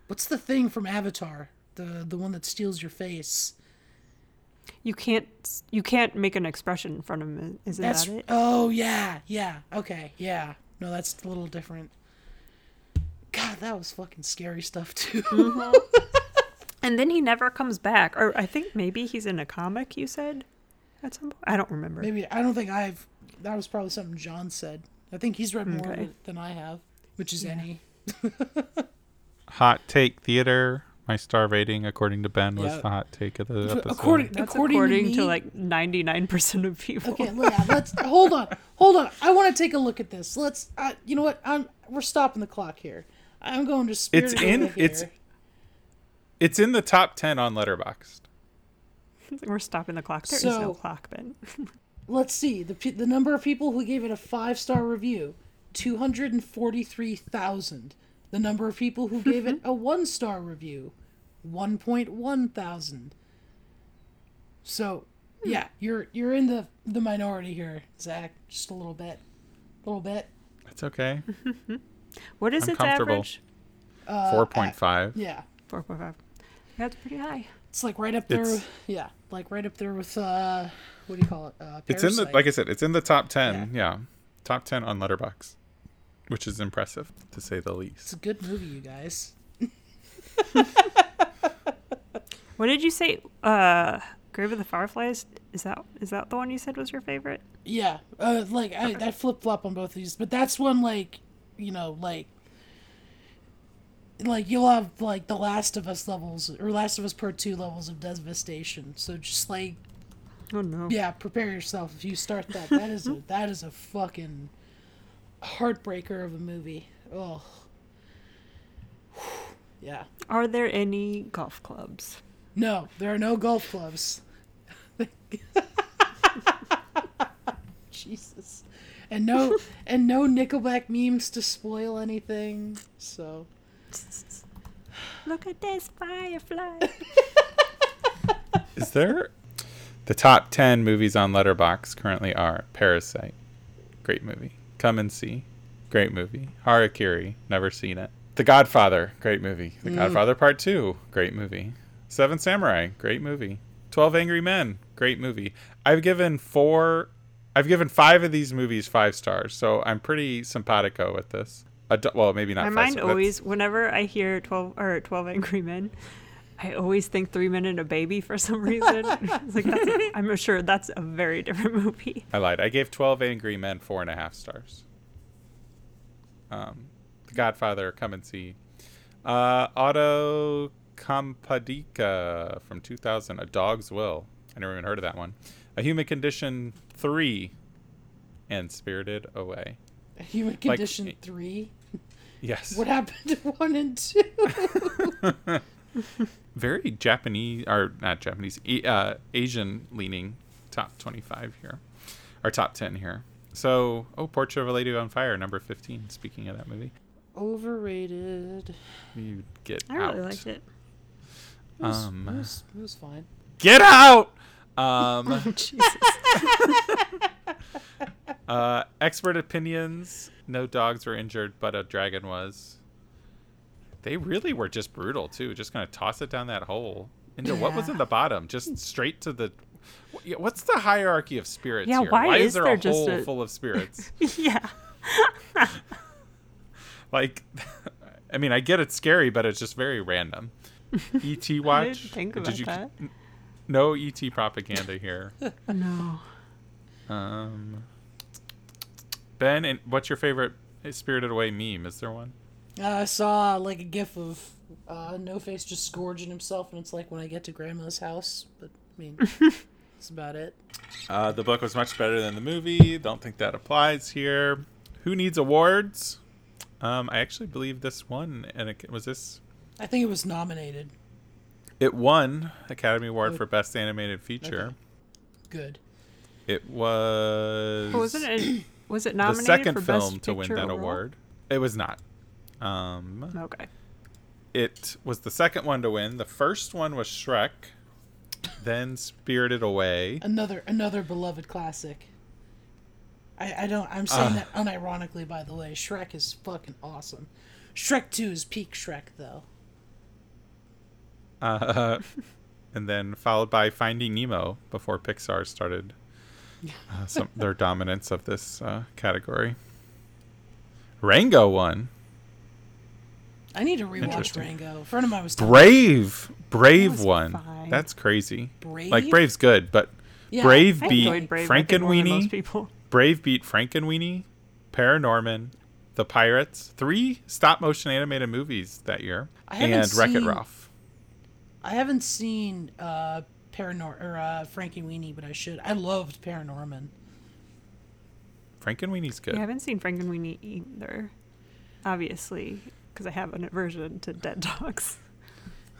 what's the thing from Avatar? The the one that steals your face. You can't you can't make an expression in front of him. Isn't That's that it? oh yeah yeah okay yeah no that's a little different. God, that was fucking scary stuff too. Mm-hmm. <laughs> And then he never comes back. Or I think maybe he's in a comic. You said at some point. I don't remember. Maybe I don't think I've. That was probably something John said. I think he's read more Okay. than I have, which is any. <laughs> Hot take theater. My star rating, according to Ben, was Yeah. the hot take of the episode. According That's according, according, to, to like ninety nine percent of people. Okay, yeah, let's hold on, hold on. I want to take a look at this. Let's. Uh, you know what? I'm. We're stopping the clock here. I'm going to. It's Spirited in- Away here. it's- It's in the top ten on Letterboxd. <laughs> We're stopping the clock. There is no clock, Ben. <laughs> Let's see the the number of people who gave it a five star review, two hundred and forty three thousand. The number of people who gave it a <laughs> one star review, one point one thousand. So, yeah, you're you're in the the minority here, Zach. Just a little bit, a little bit. That's okay. <laughs> What is I'm its comfortable. average? Four point five. Yeah, Four point five. That's pretty high. it's like right up there. It's- yeah, like right up there with uh, what do you call it? Uh, It's in the like I said, it's in the top ten. Yeah, top ten on Letterboxd, which is impressive to say the least. It's a good movie, you guys. <laughs> What did you say? Uh, Grave of the Fireflies. Is that is that the one you said was your favorite? Yeah, uh, like I, I flip flop on both of these, but that's one like, you know, like, like you'll have like the Last of Us levels or Last of Us Part Two levels of devastation. So just like, Oh no. yeah, prepare yourself if you start that. That is a <laughs> that is a fucking heartbreaker of a movie. Oh. <sighs> Yeah. Are there any golf clubs? No, there are no golf clubs. <laughs> Jesus. And no <laughs> and no Nickelback memes to spoil anything. So Look at this firefly. <laughs> Is there the top 10 movies on Letterboxd currently are Parasite, great movie. Come and See, great movie. Harakiri, never seen it. The Godfather, great movie. The mm. Godfather Part 2, great movie. Seven Samurai, great movie. 12 Angry Men, great movie. I've given 4 I've given 5 of these movies 5 stars, so I'm pretty simpatico with this. Adu- well, maybe not My five mind. Always, whenever I hear twelve or Twelve Angry Men, I always think Three Men and a Baby for some reason. <laughs> it's like that's a, I'm sure that's a very different movie. I lied. I gave 12 Angry Men four and a half stars. Um, The Godfather, come and see. Uh, Auto Compadika from 2000, A Dog's Will. I never even heard of that one. A Human Condition 3 and Spirited Away. A Human Condition Like- three. Yes. What happened to one and two? <laughs> Very Japanese, or not Japanese, e- uh, Asian leaning top 25 here. Or top 10 here. So, oh, Portrait of a Lady on Fire, number 15. Speaking of that movie. Overrated. You get I really out. liked it. It was, Um, it was, it was fine. Get out! Um, <laughs> Jesus. <laughs> uh, expert opinions. No dogs were injured, but a dragon was. They really were just brutal too. Just gonna toss it down that hole into what was in the bottom, just straight to the. What's the hierarchy of spirits Yeah, here? why is is there, there a hole a- full of spirits? <laughs> yeah. <laughs> like, I mean, I get it's scary, but it's just very random. <laughs> ET watch. think Did about you? that. No ET propaganda here. No. Um, ben, and what's your favorite Spirited Away meme? Is there one? Uh, I saw like a gif of uh, No Face just scourging himself, and it's like when I get to Grandma's house. But I mean, <laughs> that's about it. Uh, the book was much better than the movie. Don't think that applies here. Who needs awards? Um, I actually believe this one, and it was this. I think it was nominated. It won Academy Award Oh. for Best Animated Feature. Okay. Good. It was. But was it? in- Was it the nominated second for film Best to win that overall? award? It was not. Um, Okay. it was the second one to win. The first one was Shrek, then Spirited Away. Another another beloved classic. I, I don't. I'm saying Ah. that unironically, by the way. Shrek is fucking awesome. Shrek Two is peak Shrek, though. Uh, <laughs> and then followed by Finding Nemo before Pixar started uh, some their <laughs> dominance of this uh, category. Rango won. I need to rewatch Interesting. Rango. A friend of mine was Brave, Brave was won. fine. That's crazy. Brave. Like Brave's good, but Yeah, Brave I beat enjoyed Brave. I think, more than most Frankenweenie. people. <laughs> Brave beat Frankenweenie, Paranorman, The Pirates, three stop motion animated movies that year, and Wreck It Ralph. I haven't seen uh, Paranor or uh, Frankie Weenie, but I should. I loved Paranorman. Frankenweenie's good. Yeah, I haven't seen Frankenweenie either. Obviously, because I have an aversion to dead dogs.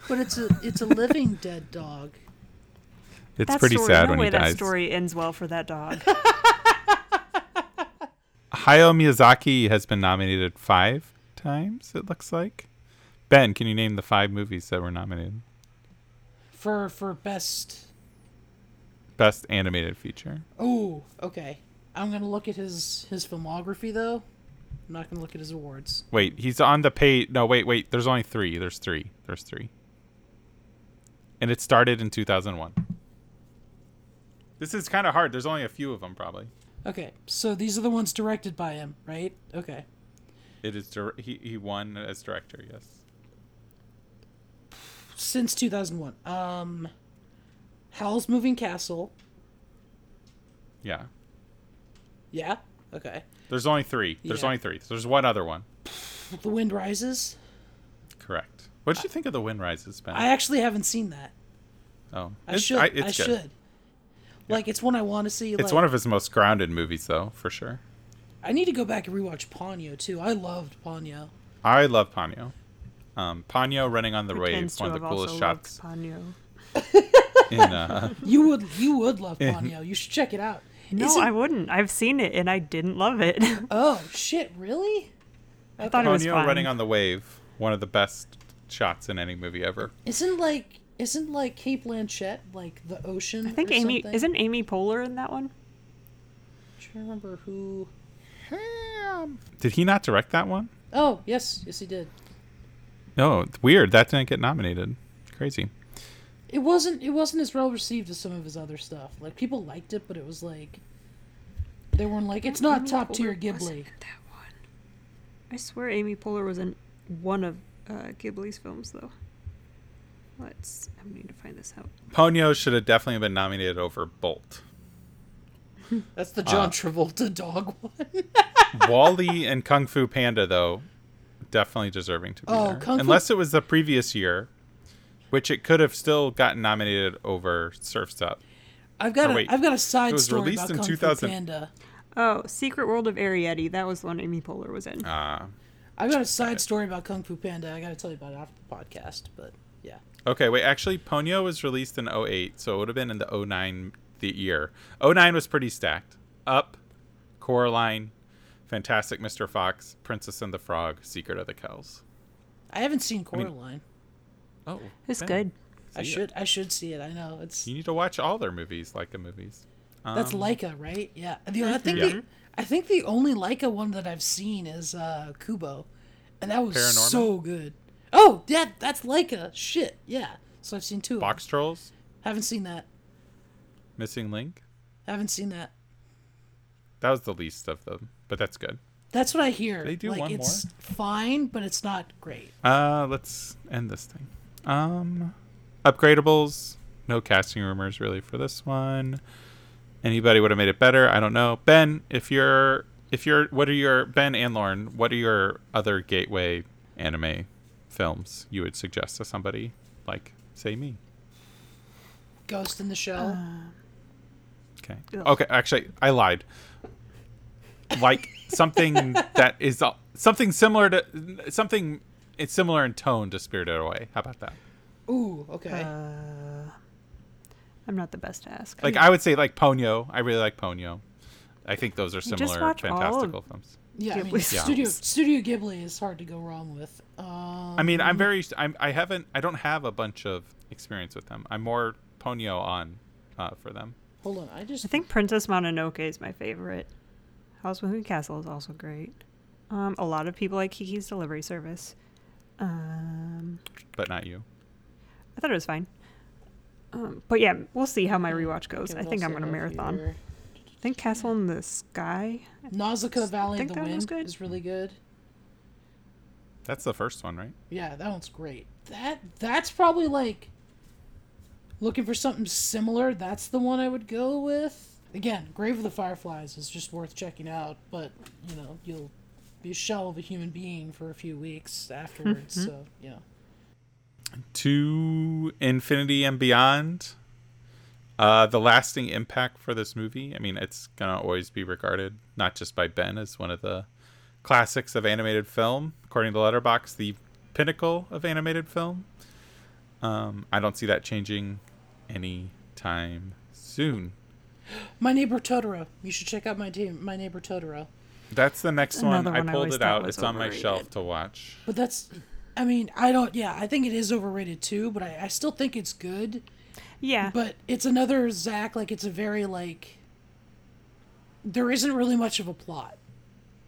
But it's a it's a living dead dog. It's that pretty story, sad no when way he that story ends well for that dog. <laughs> Hayao Miyazaki has been nominated five times, it looks like. Ben, can you name the five movies that were nominated? For for best. Best animated feature. Oh, okay. I'm gonna look at his his filmography though. I'm not gonna look at his awards. Wait, he's on the page. No, wait, wait. There's only three. There's three. There's three. And it started in 2001. This is kind of hard. There's only a few of them, probably. Okay, so these are the ones directed by him, right? Okay. It is. dir- He he won as director. Yes. Since 2001. Um, Howl's Moving Castle. Yeah. Yeah. Okay. There's only three. There's Yeah. only three. There's one other one. The Wind Rises. Correct. What did you think of the Wind Rises, Ben? I actually haven't seen that. oh, I It's- should. I, it's good. should. Like it's one I want to see. It's like, one of his most grounded movies, though, for sure. I need to go back and rewatch Ponyo too. I loved Ponyo. I love Ponyo. Um, Ponyo running on the Pretends waves, one of the coolest also shots Ponyo. in. Uh, <laughs> You would you would love <laughs> Ponyo. You should check it out. No, Isn't- I wouldn't. I've seen it and I didn't love it. <laughs> Oh shit! Really? I thought it was Ponyo fun. running on the wave, one of the best shots in any movie ever. Isn't like isn't like Cate Blanchett like the ocean? I think or Amy something? isn't Amy Poehler in that one. I'm trying to remember who. Ham. Did he not direct that one? Oh yes, yes he did. No, it's weird. That didn't get nominated. Crazy. It wasn't it wasn't as well received as some of his other stuff. Like people liked it, but it was like they weren't like it's not top tier Ghibli. That one. I swear Amy Poehler was in one of uh, Ghibli's films though. Let's. I need to find this out. Ponyo should have definitely been nominated over Bolt. <laughs> That's the John Uh, Travolta dog one. <laughs> Wally and Kung Fu Panda, though, definitely deserving to be Oh, there. Kung Fu- Unless it was the previous year, which it could have still gotten nominated over Surf's Up. I've got Or a wait, have got a side it was story released about in Kung 2000 Fu Panda. Oh, Secret World of Arrietty. That was the one Amy Poehler was in. Uh, I've got a side story about Kung Fu Panda. I got to tell you about it after the podcast, but yeah. okay, wait. Actually, Ponyo was released in 08, so it would have been in the 09 the year. 09 was pretty stacked. Up, Coraline, Fantastic Mr. Fox, Princess and the Frog, Secret of the Kells. I haven't seen mean- Coraline. Oh, It's Ben, good. I it. should I should see it. I know it's You need to watch all their movies, Laika movies. that's Um, Laika, right? Yeah. The, I think Yeah. the I think the only Laika one that I've seen is uh, Kubo, and that was Paranorman? so good. Oh, yeah, that's Laika. Shit, yeah. So I've seen two. of them. Box Trolls, Haven't seen that. Missing Link. Haven't seen that. That was the least of them, but that's good. That's what I hear. They do like one it's fine, but it's not great. Uh, let's end this thing. Um, upgradables. No casting rumors really for this one. Anybody would have made it better. I don't know. Ben, if you're, if you're, what are your Ben and Lauren? What are your other gateway anime films you would suggest to somebody like, say me? Ghost in the Shell. Okay. Ugh. Okay. Actually, I lied. Like something <laughs> that is uh, something similar to something. It's similar in tone to Spirited Away. How about that? Ooh, okay. Uh, I'm not the best to ask. Like I would say, like Ponyo. I really like Ponyo. I think those are similar watch all of- fantastical films. yeah, I mean, Yeah. Studio Studio Ghibli is hard to go wrong with. Um, I mean, I'm very. I'm. I haven't. I don't have a bunch of experience with them. I'm more Ponyo on uh, for them. hold on. I just I think Princess Mononoke is my favorite. Howl's Moving Castle is also great. Um, a lot of people like Kiki's Delivery Service. Um, But not you. I thought it was fine. Um, but yeah, we'll see how my rewatch goes. Okay, I what think else I'm do I gonna marathon. here? I think Castle in the Sky. Nausicaa Valley of think the that was Wind good. is really good. That's the first one, right? Yeah, that one's great. That that's probably like looking for something similar. That's the one I would go with. Again, Grave of the Fireflies is just worth checking out, but you know you'll be a shell of a human being for a few weeks afterwards. Mm-hmm. so you know, To Infinity and Beyond. Uh, the lasting impact for this movie. I mean, it's gonna always be regarded not just by Ben as one of the classics of animated film, according to Letterboxd, the pinnacle of animated film. Um, I don't see that changing any time soon. <gasps> My Neighbor Totoro. You should check out my team, My Neighbor Totoro. That's the next one. I one I pulled always it out. was It's on my shelf to watch. But that's, I mean, I don't. Yeah, I think it is overrated too. But I, I still think it's good. Yeah. But it's another Zach. Like it's a very like. There isn't really much of a plot.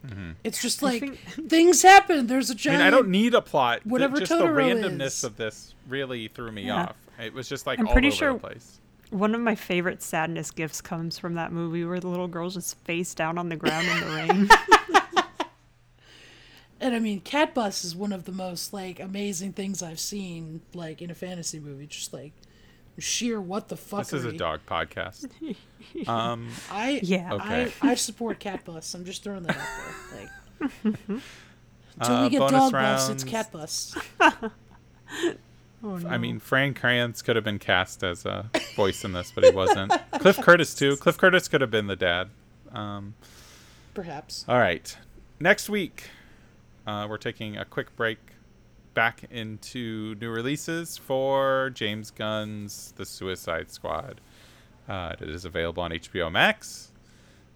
Mm-hmm. It's just like think- <laughs> things happen. There's a I giant. mean, I don't need a plot. Th- whatever just the randomness is. of this really threw me Yeah. off. It was just like I'm all pretty over sure- the place. One of my favorite sadness gifts comes from that movie where the little girl's just face down on the ground in the rain. <laughs> And I mean, Cat Bus is one of the most like amazing things I've seen like in a fantasy movie. Just like sheer what the fuck. This is a dog podcast. <laughs> Um, I Yeah. Okay. I, I support Cat Bus. I'm just throwing that out there. Like <laughs> until Uh, we get bonus dog bus, it's rounds. Cat Bus. Oh, no. I mean, Frank Kranz could have been cast as a voice in this, but he wasn't. <laughs> Cliff Curtis too. Cliff Curtis could have been the dad. Um, Perhaps. All right. Next week, uh, we're taking a quick break back into new releases for James Gunn's The Suicide Squad. Uh, it is available on HBO Max.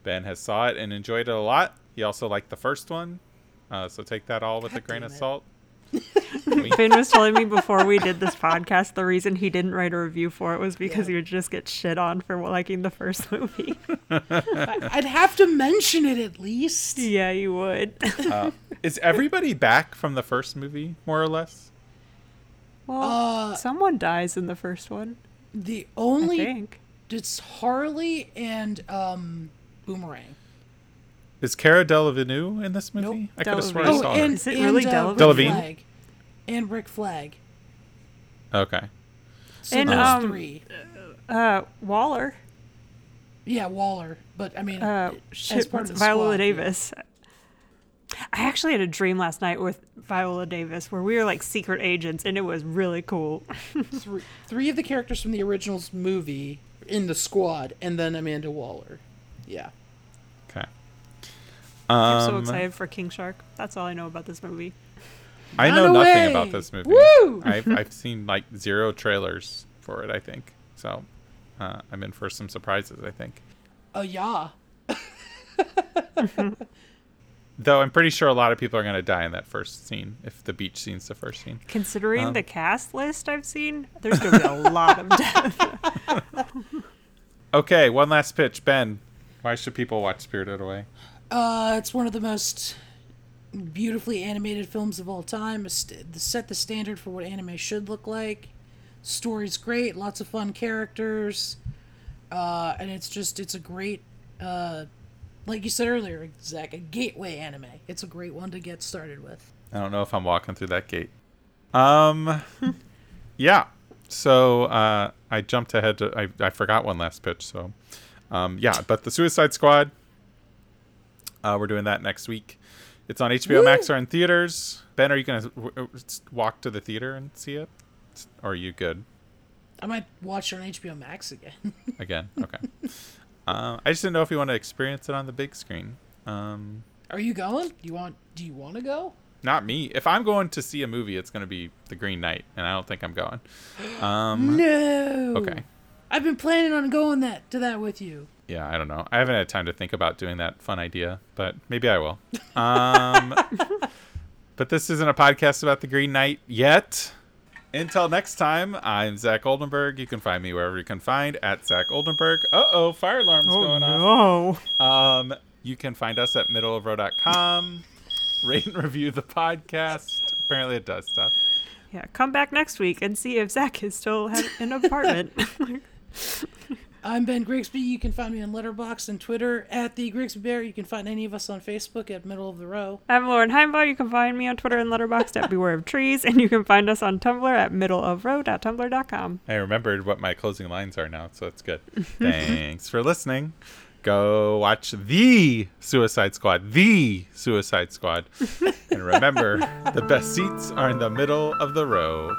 Ben has saw it and enjoyed it a lot. He also liked the first one, uh, so take that all with God a grain of salt. Wink. <laughs> Finn was telling me before we did this podcast the reason he didn't write a review for it was because Yeah. he would just get shit on for liking the first movie. I, <laughs> I'd have to mention it at least. yeah, you would. Uh, <laughs> is everybody back from the first movie, more or less? well, Uh, someone dies in the first one, The I only think. it's Harley and um Boomerang. Is Cara Delevingne in this movie? Nope. I could have sworn I Delevingne. Oh, saw her. and Is it and, really uh, Delevingne? Rick Delevingne? Flag. And Rick Flag. Okay. So And, those um, three. Uh, Waller. Yeah, Waller. But I mean, Uh, as shit, part what's of the Viola squad, yeah. Davis. I actually had a dream last night with Viola Davis where we were like secret agents and it was really cool. <laughs> Three, three of the characters from the originals movie in the squad, and then Amanda Waller. Yeah. Okay. I'm so Um, excited for King Shark. That's all I know about this movie. I Run know nothing away! about this movie. Woo! I've I've seen like zero trailers for it. I think so. Uh, I'm in for some surprises. I think, Oh yeah. <laughs> though. I'm pretty sure a lot of people are gonna die in that first scene if the beach scene's the first scene. Considering Um, the cast list I've seen, there's going to be a <laughs> lot of death. Okay, one last pitch, Ben. Why should people watch Spirited Away? Uh, it's one of the most beautifully animated films of all time. Set the standard for what anime should look like. Story's great, lots of fun characters, uh, and it's just it's a great, uh, like you said earlier, Zach, a gateway anime. It's a great one to get started with. I don't know if I'm walking through that gate. Um, <laughs> yeah. So uh, I jumped ahead. To, I I forgot one last pitch. So, um, yeah. But the Suicide Squad. Uh, we're doing that next week. It's on HBO Max or in theaters. Ben, are you gonna w- walk to the theater and see it, or are you good I might watch it on HBO Max again. <laughs> again? Okay. uh, I just didn't know if you want to experience it on the big screen. Um, Are you going? Do you want? Do you want to go? not me. If I'm going to see a movie, it's going to be The Green Knight, and I don't think I'm going. <gasps> Um, No. Okay. I've been planning on going that to that with you. Yeah, I don't know. I haven't had time to think about doing that fun idea, but maybe I will. Um, <laughs> but this isn't a podcast about the Green Knight yet. Until next time, I'm Zach Oldenburg. You can find me wherever you can find at Zach Oldenburg. Uh oh, fire alarm's going off. no. Um, you can find us at middleofrow.com. Rate and review the podcast. Apparently, it does stuff. Yeah, come back next week and see if Zach is still have an apartment. <laughs> I'm Ben Grigsby. You can find me on Letterboxd and Twitter at the Grigsby Bear. You can find any of us on Facebook at Middle of the Row. I'm Lauren Heimbaugh. You can find me on Twitter and Letterboxd at Beware of Trees, and you can find us on Tumblr at middleofrow.tumblr.com. I remembered what my closing lines are now, so that's good. <laughs> Thanks for listening. Go watch the Suicide Squad, the Suicide Squad. and remember, the best seats are in the middle of the row.